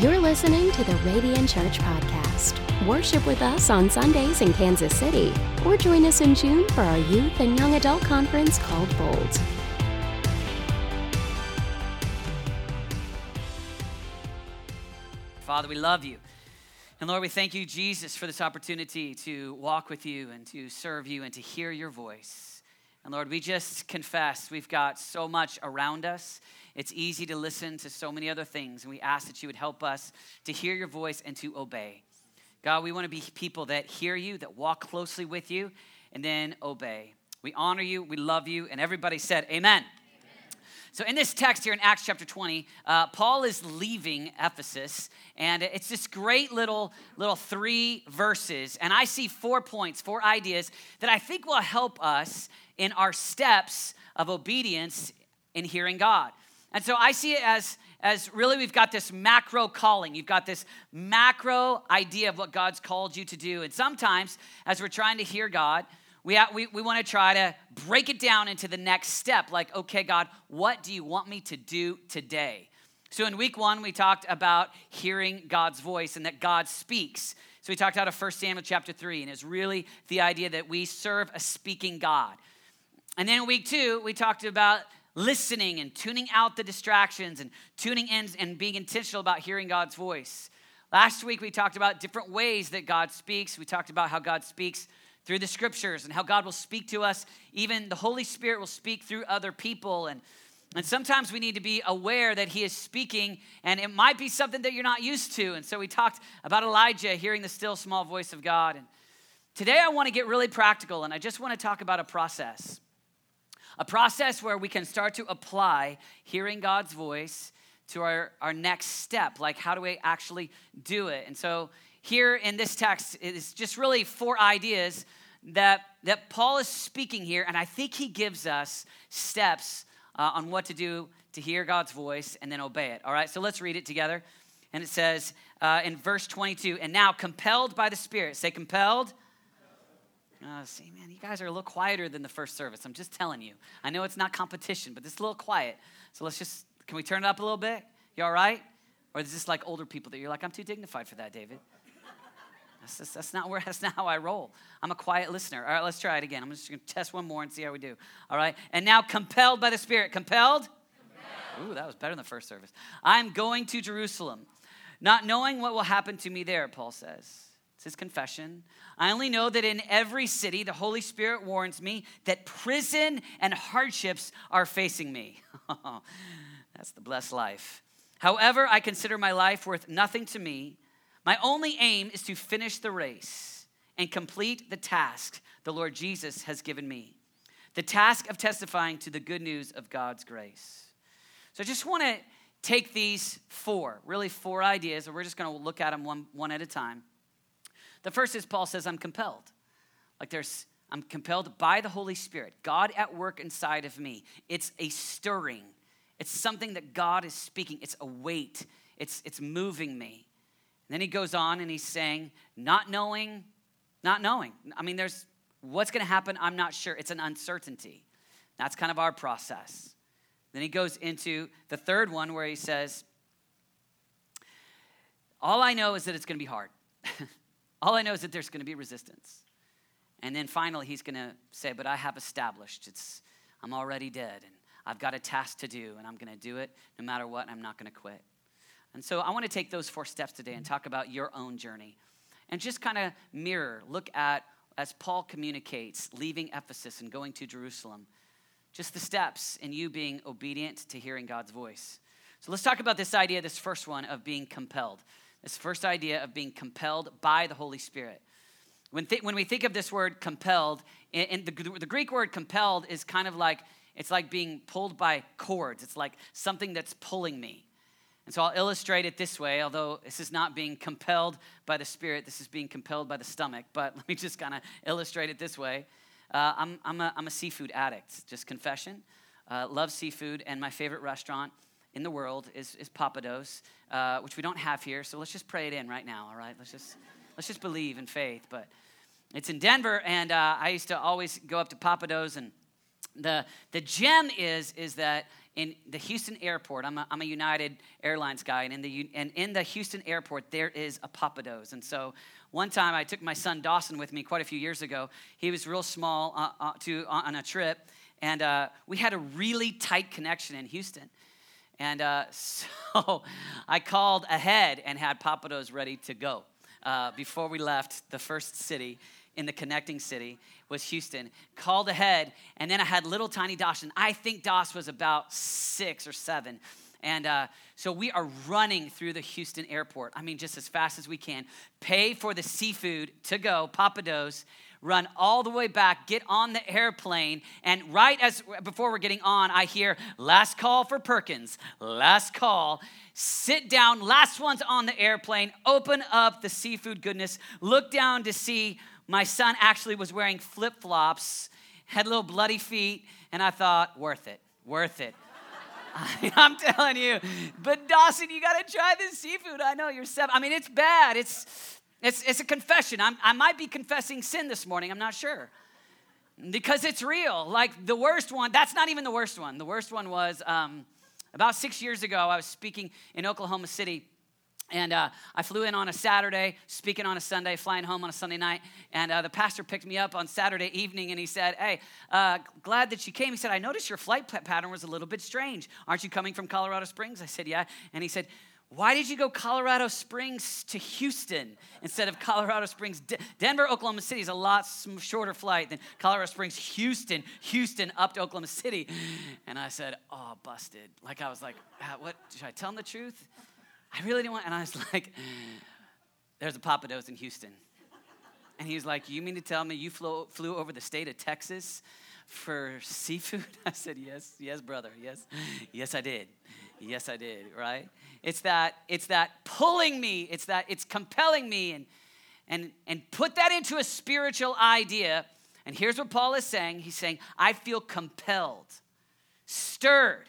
You're listening to the Radiant Church Podcast. Worship with us on Sundays in Kansas City, or join us in June for our youth and young adult conference called Bold. Father, we love you. And Lord, we thank you, Jesus, for this opportunity to walk with you and to serve you and to hear your voice. And Lord, we just confess we've got so much around us. It's easy to listen to so many other things, and we ask that you would help us to hear your voice and to obey. God, we want to be people that hear you, that walk closely with you, and then obey. We honor you, we love you, and everybody said, Amen. So, in this text here in Acts chapter 20, uh, Paul is leaving Ephesus, and it's this great little, little three verses. And I see four points, four ideas that I think will help us in our steps of obedience in hearing God. And so I see it as, as really we've got this macro calling. You've got this macro idea of what God's called you to do. And sometimes, as we're trying to hear God, we, ha- we, we want to try to break it down into the next step. Like, okay, God, what do you want me to do today? So in week one, we talked about hearing God's voice and that God speaks. So we talked out of 1 Samuel chapter 3, and it's really the idea that we serve a speaking God. And then in week two, we talked about listening and tuning out the distractions and tuning in and being intentional about hearing God's voice. Last week, we talked about different ways that God speaks. We talked about how God speaks through the scriptures and how God will speak to us. Even the Holy Spirit will speak through other people. And, and sometimes we need to be aware that He is speaking, and it might be something that you're not used to. And so we talked about Elijah hearing the still small voice of God. And today, I want to get really practical, and I just want to talk about a process a process where we can start to apply hearing God's voice to our, our next step. Like, how do we actually do it? And so, here in this text, it's just really four ideas that, that Paul is speaking here, and I think he gives us steps uh, on what to do to hear God's voice and then obey it. All right, so let's read it together. And it says uh, in verse 22, and now compelled by the Spirit, say compelled uh, see, man, you guys are a little quieter than the first service. I'm just telling you. I know it's not competition, but it's a little quiet. So let's just, can we turn it up a little bit? You all right? Or is this like older people that you're like, I'm too dignified for that, David? That's, just, that's, not where, that's not how I roll. I'm a quiet listener. All right, let's try it again. I'm just going to test one more and see how we do. All right? And now, compelled by the Spirit. Compelled? compelled? Ooh, that was better than the first service. I'm going to Jerusalem, not knowing what will happen to me there, Paul says. It's his confession. I only know that in every city, the Holy Spirit warns me that prison and hardships are facing me. That's the blessed life. However, I consider my life worth nothing to me. My only aim is to finish the race and complete the task the Lord Jesus has given me the task of testifying to the good news of God's grace. So I just want to take these four, really four ideas, and we're just going to look at them one, one at a time. The first is Paul says, I'm compelled. Like there's, I'm compelled by the Holy Spirit, God at work inside of me. It's a stirring, it's something that God is speaking, it's a weight, it's, it's moving me. And then he goes on and he's saying, not knowing, not knowing. I mean, there's what's going to happen, I'm not sure. It's an uncertainty. That's kind of our process. Then he goes into the third one where he says, All I know is that it's going to be hard. All I know is that there's going to be resistance. And then finally, he's going to say, But I have established, it's, I'm already dead, and I've got a task to do, and I'm going to do it no matter what, and I'm not going to quit. And so I want to take those four steps today and talk about your own journey and just kind of mirror, look at, as Paul communicates, leaving Ephesus and going to Jerusalem, just the steps in you being obedient to hearing God's voice. So let's talk about this idea, this first one of being compelled. This first idea of being compelled by the Holy Spirit. When, th- when we think of this word compelled, and the, the Greek word compelled is kind of like, it's like being pulled by cords. It's like something that's pulling me. And so I'll illustrate it this way, although this is not being compelled by the Spirit, this is being compelled by the stomach. But let me just kind of illustrate it this way. Uh, I'm, I'm, a, I'm a seafood addict, just confession. Uh, love seafood, and my favorite restaurant in the world is, is Pappadeaux, uh, which we don't have here. So let's just pray it in right now, all right? Let's just, let's just believe in faith. But it's in Denver, and uh, I used to always go up to Pappadeaux and the, the gem is, is that in the Houston airport, I'm a, I'm a United Airlines guy, and in, the, and in the Houston airport, there is a Pappadeaux. And so one time I took my son Dawson with me quite a few years ago. He was real small uh, uh, to, on a trip, and uh, we had a really tight connection in Houston. And uh, so I called ahead and had Pappadeaux ready to go uh, before we left the first city in the connecting city was Houston. Called ahead, and then I had little tiny Dawson. I think Doss was about six or seven. And uh, so we are running through the Houston airport. I mean, just as fast as we can. Pay for the seafood to go, Pappadeaux, run all the way back, get on the airplane, and right as before we're getting on, I hear last call for Perkins, last call. Sit down, last one's on the airplane, open up the seafood goodness, look down to see my son actually was wearing flip flops, had little bloody feet, and I thought, worth it, worth it. I'm telling you. But Dawson, you got to try this seafood. I know you're seven. I mean, it's bad. It's it's it's a confession. I'm, I might be confessing sin this morning. I'm not sure because it's real. Like the worst one. That's not even the worst one. The worst one was um, about six years ago. I was speaking in Oklahoma City and uh, I flew in on a Saturday, speaking on a Sunday, flying home on a Sunday night. And uh, the pastor picked me up on Saturday evening and he said, Hey, uh, glad that you came. He said, I noticed your flight pattern was a little bit strange. Aren't you coming from Colorado Springs? I said, Yeah. And he said, why did you go Colorado Springs to Houston instead of Colorado Springs? D- Denver, Oklahoma City is a lot shorter flight than Colorado Springs, Houston, Houston up to Oklahoma City. And I said, oh, busted. Like I was like, what? Should I tell him the truth? I really didn't want, and I was like, there's a Pappadeaux in Houston. And he was like, You mean to tell me you flew, flew over the state of Texas for seafood? I said, Yes, yes, brother, yes, yes, I did. Yes, I did, right? It's that, it's that pulling me, it's that, it's compelling me, and, and, and put that into a spiritual idea. And here's what Paul is saying He's saying, I feel compelled, stirred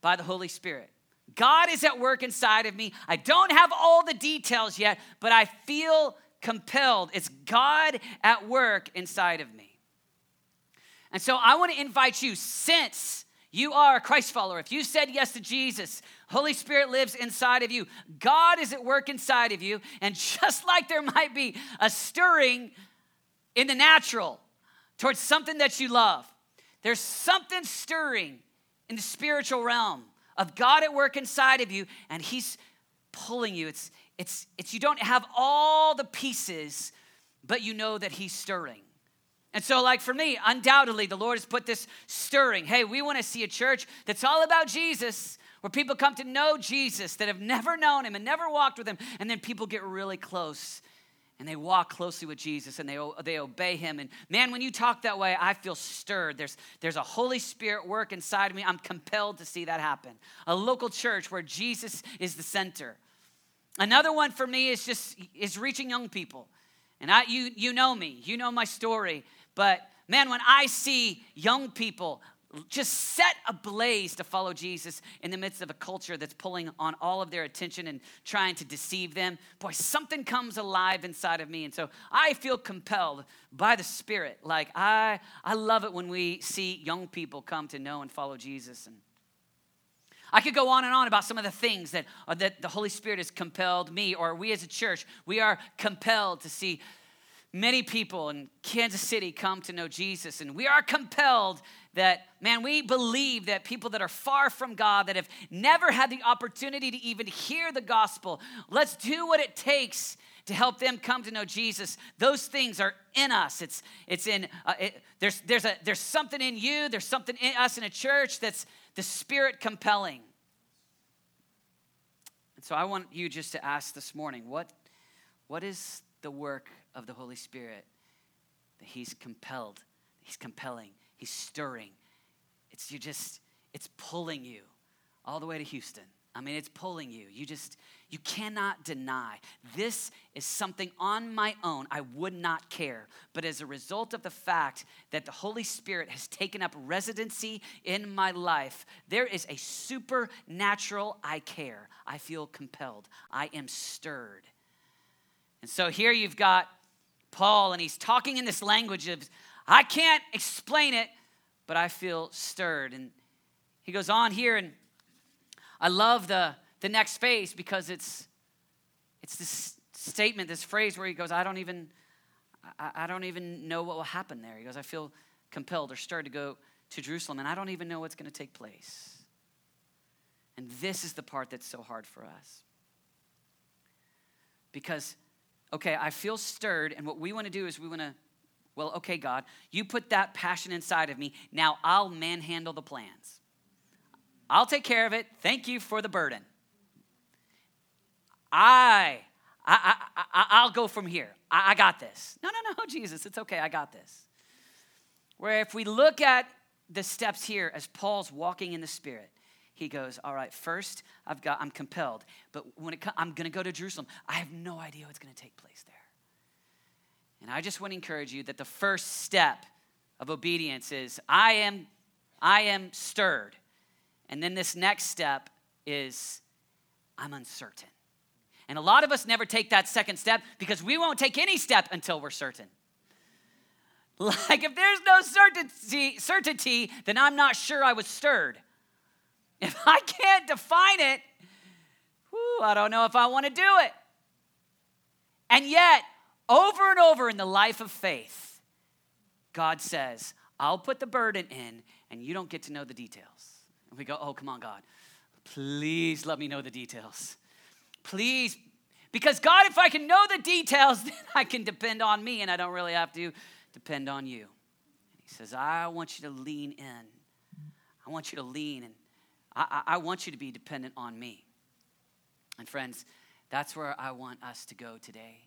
by the Holy Spirit God is at work inside of me. I don't have all the details yet, but I feel compelled. It's God at work inside of me. And so I want to invite you, since you are a Christ follower, if you said yes to Jesus, Holy Spirit lives inside of you. God is at work inside of you. And just like there might be a stirring in the natural towards something that you love, there's something stirring in the spiritual realm of God at work inside of you, and He's pulling you. It's, it's, it's you don't have all the pieces, but you know that He's stirring. And so, like for me, undoubtedly, the Lord has put this stirring. Hey, we want to see a church that's all about Jesus, where people come to know Jesus that have never known Him and never walked with Him, and then people get really close and they walk closely with Jesus and they, they obey him. And man, when you talk that way, I feel stirred. There's, there's a Holy Spirit work inside of me. I'm compelled to see that happen. A local church where Jesus is the center. Another one for me is just is reaching young people. And I, you, you know me, you know my story. But man, when I see young people just set ablaze to follow Jesus in the midst of a culture that's pulling on all of their attention and trying to deceive them. Boy, something comes alive inside of me. And so I feel compelled by the Spirit. Like I, I love it when we see young people come to know and follow Jesus. And I could go on and on about some of the things that, uh, that the Holy Spirit has compelled me, or we as a church, we are compelled to see many people in Kansas City come to know Jesus. And we are compelled that, man, we believe that people that are far from God, that have never had the opportunity to even hear the gospel, let's do what it takes to help them come to know Jesus. Those things are in us. It's, it's in, uh, it, there's, there's, a, there's something in you, there's something in us in a church that's the spirit compelling. And so I want you just to ask this morning what, what is the work of the Holy Spirit that He's compelled, He's compelling, He's stirring. It's you just, it's pulling you all the way to Houston. I mean, it's pulling you. You just, you cannot deny. This is something on my own I would not care. But as a result of the fact that the Holy Spirit has taken up residency in my life, there is a supernatural I care. I feel compelled. I am stirred. And so here you've got Paul, and he's talking in this language of, I can't explain it, but I feel stirred. And he goes on here, and I love the, the next phase because it's, it's this statement, this phrase where he goes, I don't even, I, I don't even know what will happen there. He goes, I feel compelled or stirred to go to Jerusalem, and I don't even know what's going to take place. And this is the part that's so hard for us. Because, okay, I feel stirred, and what we want to do is we want to, well, okay, God, you put that passion inside of me. Now I'll manhandle the plans. I'll take care of it. Thank you for the burden. I, I, I, I will go from here. I, I got this. No, no, no, Jesus, it's okay. I got this. Where if we look at the steps here as Paul's walking in the Spirit, he goes, All right, first I've got, I'm compelled, but when it comes, I'm gonna go to Jerusalem. I have no idea what's gonna take place there. And I just want to encourage you that the first step of obedience is I am, I am stirred. And then this next step is I'm uncertain. And a lot of us never take that second step because we won't take any step until we're certain. Like if there's no certainty, certainty, then I'm not sure I was stirred. If I can't define it, whew, I don't know if I want to do it. And yet, over and over in the life of faith, God says, I'll put the burden in and you don't get to know the details. And we go, oh, come on, God. Please let me know the details. Please. Because, God, if I can know the details, then I can depend on me and I don't really have to depend on you. And he says, I want you to lean in. I want you to lean and I, I, want you to be dependent on me. And friends, that's where I want us to go today.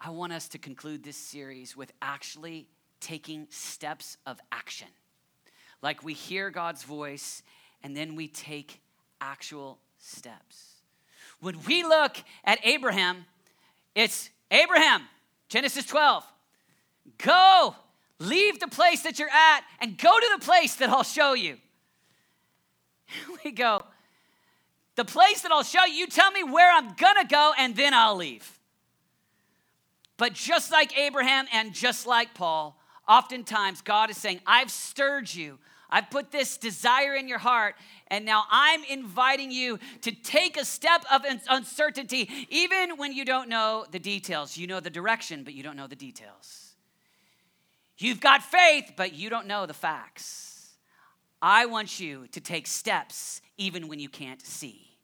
I want us to conclude this series with actually taking steps of action. Like we hear God's voice and then we take actual steps. When we look at Abraham, it's Abraham, Genesis 12. Go, leave the place that you're at, and go to the place that I'll show you. we go, the place that I'll show you, you tell me where I'm gonna go, and then I'll leave. But just like Abraham and just like Paul, oftentimes God is saying, I've stirred you. I've put this desire in your heart, and now I'm inviting you to take a step of uncertainty, even when you don't know the details. You know the direction, but you don't know the details. You've got faith, but you don't know the facts. I want you to take steps even when you can't see.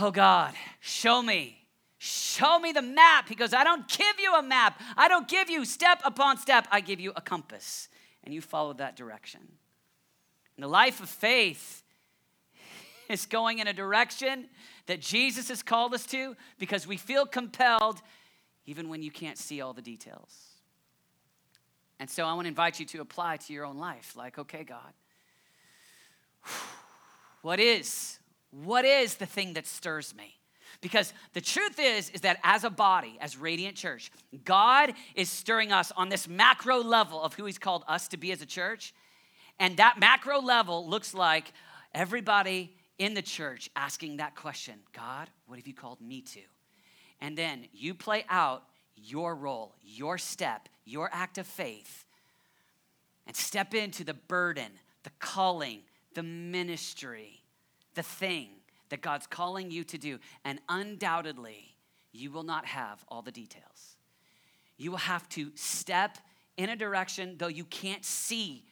Oh God, show me. Show me the map. He goes, I don't give you a map. I don't give you step upon step. I give you a compass. And you follow that direction. And the life of faith is going in a direction that Jesus has called us to because we feel compelled even when you can't see all the details. And so I want to invite you to apply to your own life. Like, okay, God, what is, what is the thing that stirs me? Because the truth is, is that as a body, as Radiant Church, God is stirring us on this macro level of who He's called us to be as a church. And that macro level looks like everybody in the church asking that question God, what have you called me to? And then you play out your role, your step, your act of faith, and step into the burden, the calling, the ministry, the thing that God's calling you to do. And undoubtedly, you will not have all the details. You will have to step in a direction, though you can't see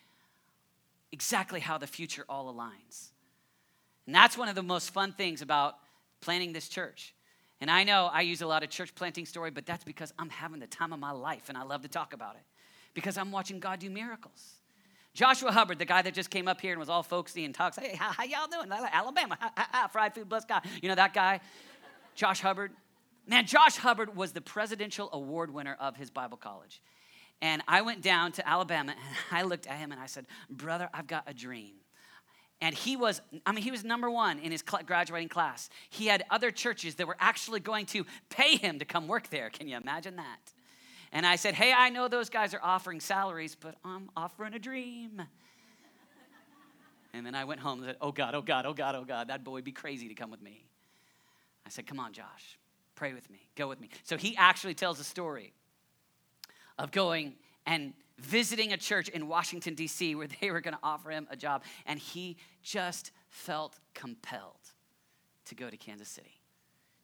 exactly how the future all aligns. And that's one of the most fun things about planning this church and I know I use a lot of church planting story, but that's because I'm having the time of my life and I love to talk about it because I'm watching God do miracles. Joshua Hubbard, the guy that just came up here and was all folksy and talks, hey, how, how y'all doing? Alabama, fried food, bless God. You know that guy? Josh Hubbard. Man, Josh Hubbard was the presidential award winner of his Bible college. And I went down to Alabama and I looked at him and I said, Brother, I've got a dream. And he was, I mean, he was number one in his graduating class. He had other churches that were actually going to pay him to come work there. Can you imagine that? And I said, Hey, I know those guys are offering salaries, but I'm offering a dream. And then I went home and said, Oh God, oh God, oh God, oh God, that boy would be crazy to come with me. I said, Come on, Josh, pray with me, go with me. So he actually tells a story of going and visiting a church in Washington, D.C., where they were going to offer him a job. And he just felt compelled to go to Kansas City.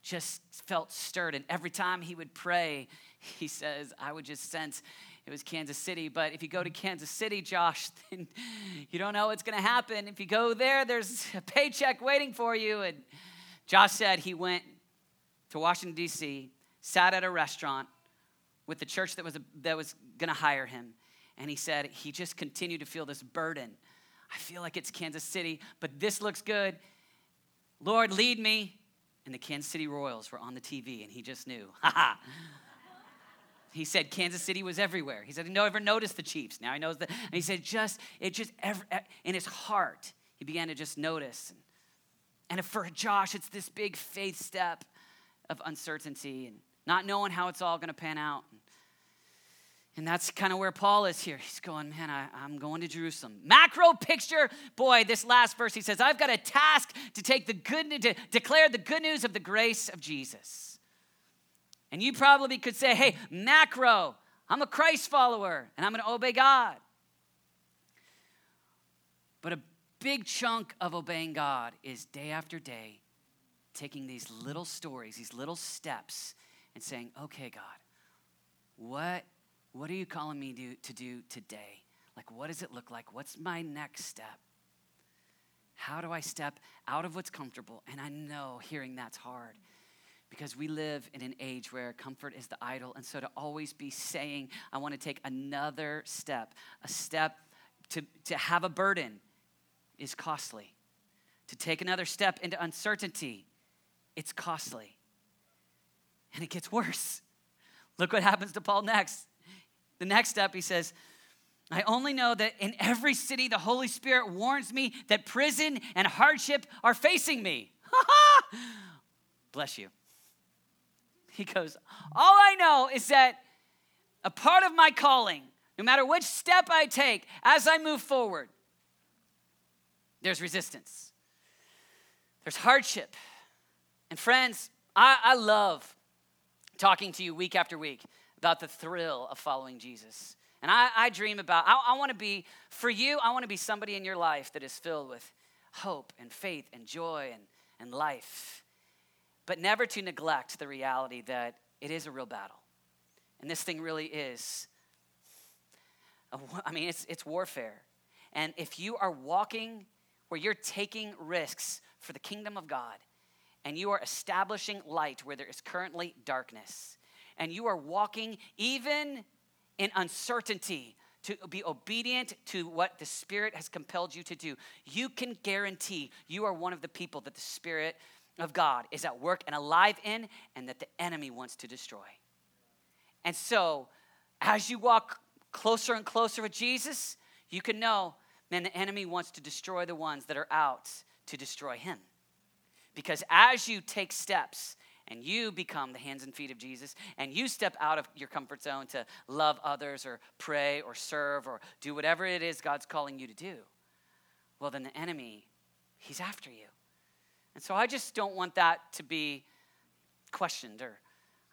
Just felt stirred. And every time he would pray, he says, I would just sense it was Kansas City. But if you go to Kansas City, Josh, then you don't know what's going to happen. If you go there, there's a paycheck waiting for you. And Josh said he went to Washington, D.C., sat at a restaurant with the church that was, that was going to hire him. And he said he just continued to feel this burden. I feel like it's Kansas City, but this looks good. Lord, lead me. And the Kansas City Royals were on the TV, and he just knew. Ha ha. He said Kansas City was everywhere. He said he never noticed the Chiefs. Now he knows that. And he said just it just ever, in his heart he began to just notice. And for Josh, it's this big faith step of uncertainty and not knowing how it's all going to pan out. And that's kind of where Paul is here. He's going, man, I, am going to Jerusalem. Macro picture, boy, this last verse, he says, I've got a task to take the good, to declare the good news of the grace of Jesus. And you probably could say, hey, macro, I'm a Christ follower and I'm going to obey God. But a big chunk of obeying God is day after day taking these little stories, these little steps, and saying, okay, God, what, what are you calling me to, to do today? Like, what does it look like? What's my next step? How do I step out of what's comfortable? And I know hearing that's hard because we live in an age where comfort is the idol. And so to always be saying, I want to take another step, a step to, to have a burden is costly. To take another step into uncertainty, it's costly. And it gets worse. Look what happens to Paul next. The next step, he says, I only know that in every city the Holy Spirit warns me that prison and hardship are facing me. Bless you. He goes, All I know is that a part of my calling, no matter which step I take as I move forward, there's resistance, there's hardship. And friends, I, I love talking to you week after week about the thrill of following Jesus. And I, I dream about, I, I want to be, for you, I want to be somebody in your life that is filled with hope and faith and joy and, and life but never to neglect the reality that it is a real battle. And this thing really is, a, I mean, it's, it's warfare. And if you are walking where you're taking risks for the kingdom of God, and you are establishing light where there is currently darkness, and you are walking even in uncertainty to be obedient to what the Spirit has compelled you to do, you can guarantee you are one of the people that the Spirit of God is at work and alive in, and that the enemy wants to destroy. And so, as you walk closer and closer with Jesus, you can know, man, the enemy wants to destroy the ones that are out to destroy him. Because as you take steps and you become the hands and feet of Jesus, and you step out of your comfort zone to love others or pray or serve or do whatever it is God's calling you to do, well, then the enemy, he's after you. And so I just don't want that to be questioned or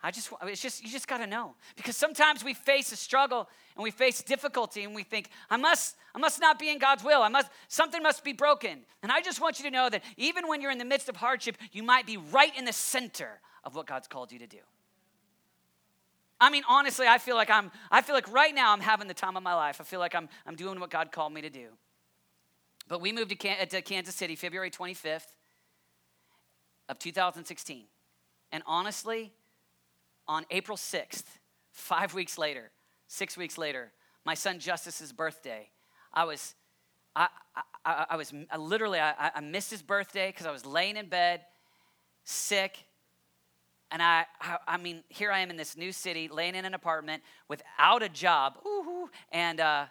I just it's just you just got to know because sometimes we face a struggle and we face difficulty and we think I must I must not be in God's will. I must something must be broken. And I just want you to know that even when you're in the midst of hardship, you might be right in the center of what God's called you to do. I mean, honestly, I feel like I'm I feel like right now I'm having the time of my life. I feel like I'm I'm doing what God called me to do. But we moved to, uh, to Kansas City February 25th of 2016. And honestly, on April 6th, five weeks later, six weeks later, my son Justice's birthday, I was, I, I, I was I literally, I, I missed his birthday because I was laying in bed, sick. And I, I, mean, here I am in this new city, laying in an apartment without a job, and, uh,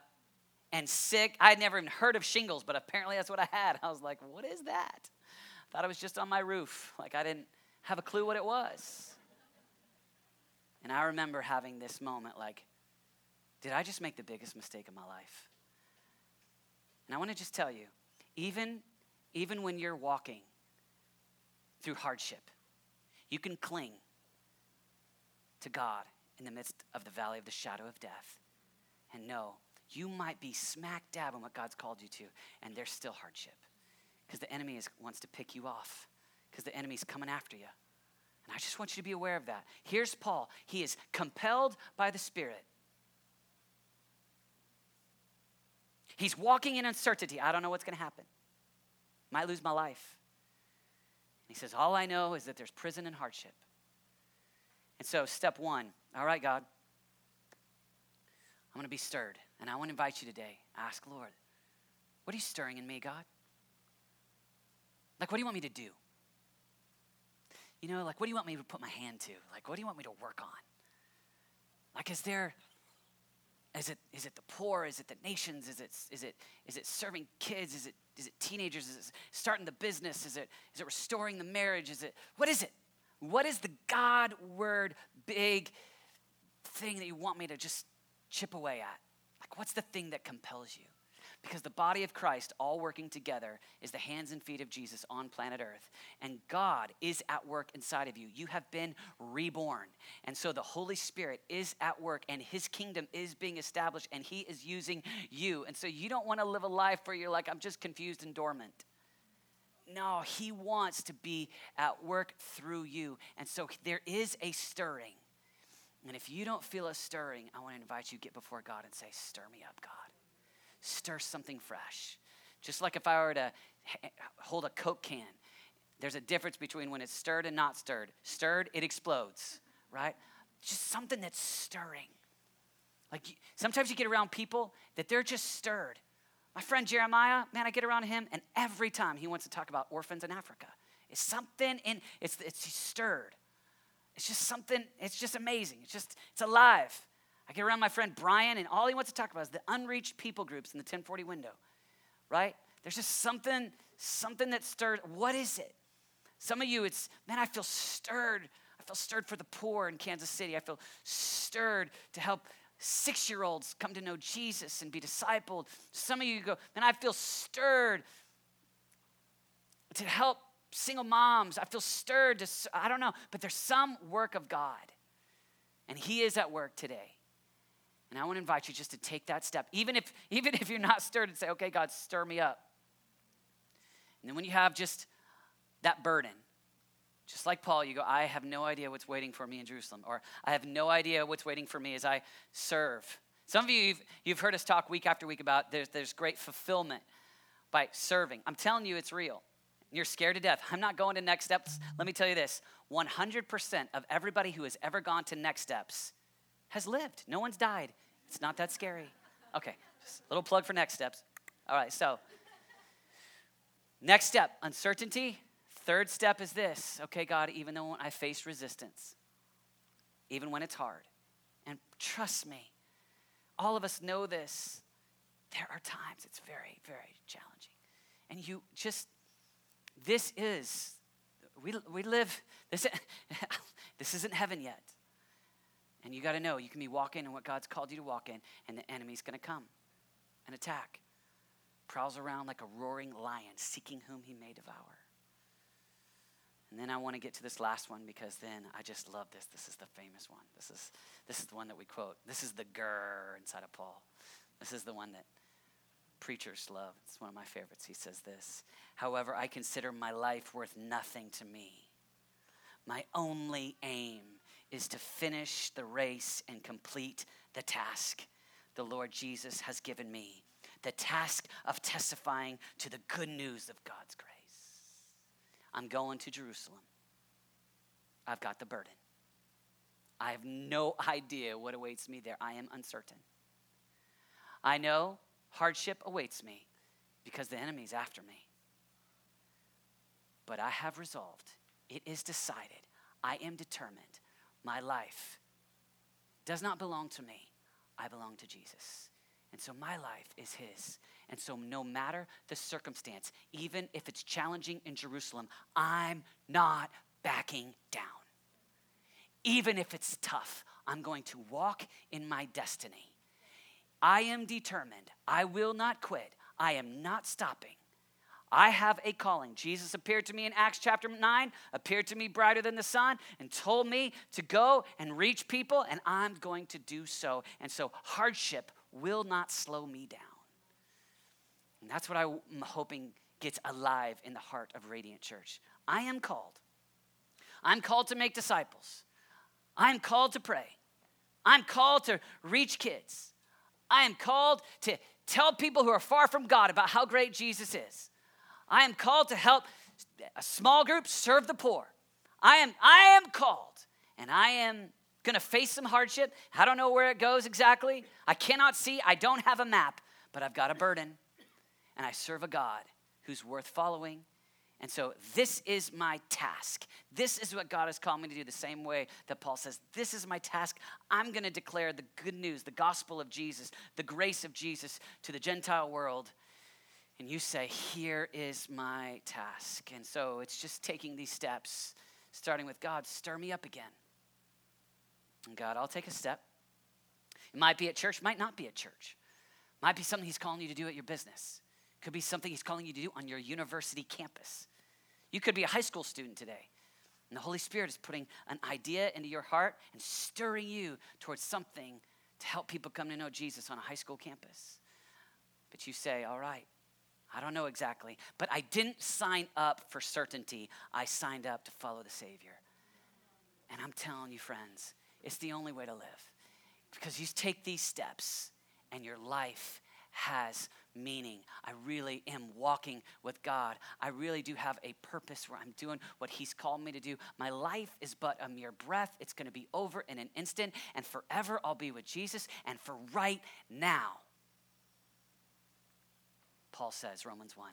and sick. I had never even heard of shingles, but apparently that's what I had. I was like, what is that? I thought it was just on my roof. Like I didn't have a clue what it was. And I remember having this moment like, did I just make the biggest mistake of my life? And I want to just tell you, even, even when you're walking through hardship, you can cling to God in the midst of the valley of the shadow of death. and know you might be smack dab in what God's called you to, and there's still hardship because the enemy is, wants to pick you off because the enemy's coming after you. And I just want you to be aware of that. Here's Paul. He is compelled by the Spirit. He's walking in uncertainty. I don't know what's going to happen. Might lose my life. He says, All I know is that there's prison and hardship. And so, step one all right, God, I'm going to be stirred. And I want to invite you today. Ask, Lord, what are you stirring in me, God? Like, what do you want me to do? You know, like, what do you want me to put my hand to? Like, what do you want me to work on? Like, is there, is it, is it the poor? Is it the nations? Is it, is it, is it serving kids? Is it, is it teenagers? Is it starting the business? Is it, is it restoring the marriage? Is it, what is it? What is the God word big thing that you want me to just chip away at? Like, what's the thing that compels you? Because the body of Christ, all working together, is the hands and feet of Jesus on planet Earth. And God is at work inside of you. You have been reborn. And so the Holy Spirit is at work, and His kingdom is being established, and He is using you. And so you don't want to live a life where you're like, I'm just confused and dormant. No, He wants to be at work through you. And so there is a stirring. And if you don't feel a stirring, I want to invite you to get before God and say, Stir me up, God stir something fresh. Just like if I were to hold a Coke can, there's a difference between when it's stirred and not stirred. Stirred, it explodes, right? Just something that's stirring. Like sometimes you get around people that they're just stirred. My friend Jeremiah, man, I get around him, and every time he wants to talk about orphans in Africa, it's something in it's it's stirred. It's just something. It's just amazing. It's just it's alive. I get around my friend Brian, and all he wants to talk about is the unreached people groups in the 1040 window, right? There's just something, something that stirs. What is it? Some of you, it's, man, I feel stirred. I feel stirred for the poor in Kansas City. I feel stirred to help six year olds come to know Jesus and be discipled. Some of you go, man, I feel stirred to help single moms. I feel stirred to, I don't know, but there's some work of God. And He is at work today. And I want to invite you just to take that step, even if, even if you're not stirred, and say, okay, God, stir me up. And then when you have just that burden, just like Paul, you go, I have no idea what's waiting for me in Jerusalem, or I have no idea what's waiting for me as I serve. Some of you, you've, you've heard us talk week after week about there's, there's great fulfillment by serving. I'm telling you, it's real. You're scared to death. I'm not going to next steps. Let me tell you this 100% of everybody who has ever gone to next steps has lived. No one's died. It's not that scary. Okay, just a little plug for next steps. All right, so next step uncertainty. Third step is this okay, God, even though I face resistance, even when it's hard, and trust me, all of us know this. There are times it's very, very challenging. And you just, this is, we, we live, this, this isn't heaven yet. And you got to know you can be walking in what God's called you to walk in, and the enemy's going to come and attack. Prowls around like a roaring lion, seeking whom he may devour. And then I want to get to this last one because then I just love this. This is the famous one. This is, this is the one that we quote. This is the grr inside of Paul. This is the one that preachers love. It's one of my favorites. He says this However, I consider my life worth nothing to me. My only aim is to finish the race and complete the task the Lord Jesus has given me the task of testifying to the good news of God's grace. I'm going to Jerusalem. I've got the burden. I have no idea what awaits me there. I am uncertain. I know hardship awaits me because the enemy's after me. But I have resolved, it is decided, I am determined my life does not belong to me. I belong to Jesus. And so my life is His. And so no matter the circumstance, even if it's challenging in Jerusalem, I'm not backing down. Even if it's tough, I'm going to walk in my destiny. I am determined. I will not quit. I am not stopping. I have a calling. Jesus appeared to me in Acts chapter 9, appeared to me brighter than the sun, and told me to go and reach people, and I'm going to do so. And so hardship will not slow me down. And that's what I'm hoping gets alive in the heart of Radiant Church. I am called. I'm called to make disciples. I'm called to pray. I'm called to reach kids. I am called to tell people who are far from God about how great Jesus is. I am called to help a small group serve the poor. I am, I am called, and I am going to face some hardship. I don't know where it goes exactly. I cannot see. I don't have a map, but I've got a burden, and I serve a God who's worth following. And so, this is my task. This is what God has called me to do, the same way that Paul says, This is my task. I'm going to declare the good news, the gospel of Jesus, the grace of Jesus to the Gentile world and you say, Here is my task. And so it's just taking these steps, starting with God, stir me up again. And God, I'll take a step. It might be at church, might not be at church. Might be something He's calling you to do at your business. Could be something He's calling you to do on your university campus. You could be a high school student today. And the Holy Spirit is putting an idea into your heart and stirring you towards something to help people come to know Jesus on a high school campus. But you say, All right, I don't know exactly, but I didn't sign up for certainty. I signed up to follow the Savior. And I'm telling you, friends, it's the only way to live. Because you take these steps and your life has meaning. I really am walking with God. I really do have a purpose where I'm doing what He's called me to do. My life is but a mere breath. It's going to be over in an instant, and forever I'll be with Jesus. And for right now, Paul says, Romans 1,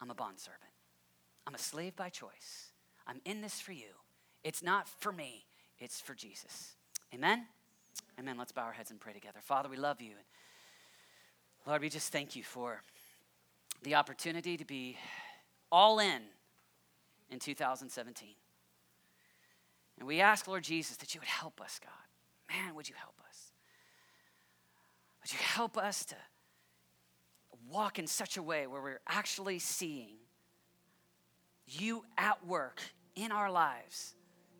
I'm a bondservant. I'm a slave by choice. I'm in this for you. It's not for me, it's for Jesus. Amen? Amen. Let's bow our heads and pray together. Father, we love you. Lord, we just thank you for the opportunity to be all in in 2017. And we ask, Lord Jesus, that you would help us, God. Man, would you help us? Would you help us to walk in such a way where we're actually seeing you at work in our lives,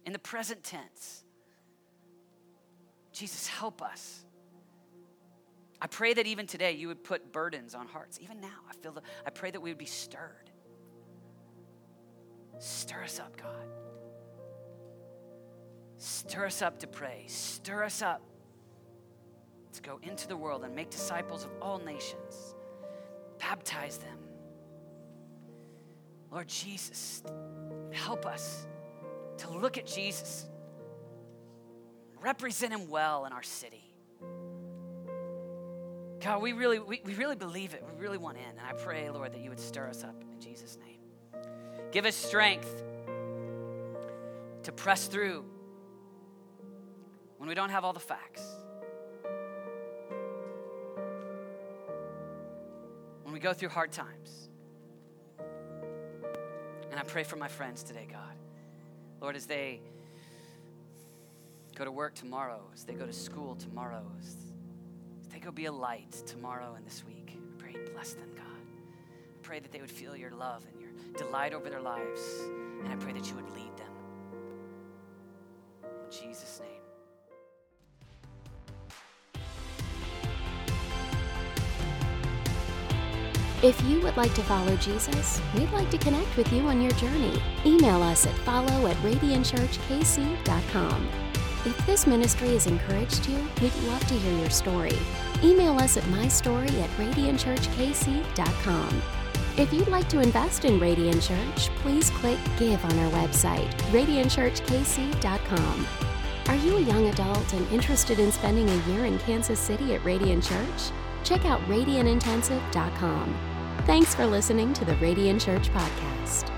in the present tense. Jesus, help us. I pray that even today you would put burdens on hearts. Even now, I feel that I pray that we would be stirred. Stir us up, God. Stir us up to pray. Stir us up to go into the world and make disciples of all nations. Baptize them. Lord Jesus, help us to look at Jesus, represent him well in our city. God, we really, we, we really believe it. We really want in. And I pray, Lord, that you would stir us up in Jesus' name. Give us strength to press through when we don't have all the facts. Go through hard times. And I pray for my friends today, God. Lord, as they go to work tomorrow, as they go to school tomorrow, as they go be a light tomorrow and this week, I pray bless them, God. I pray that they would feel your love and your delight over their lives. And I pray that you would lead them. If you would like to follow Jesus, we'd like to connect with you on your journey. Email us at follow at radiantchurchkc.com. If this ministry has encouraged you, we'd love to hear your story. Email us at mystory at radiantchurchkc.com. If you'd like to invest in Radiant Church, please click Give on our website, radiantchurchkc.com. Are you a young adult and interested in spending a year in Kansas City at Radiant Church? Check out radiantintensive.com. Thanks for listening to the Radiant Church Podcast.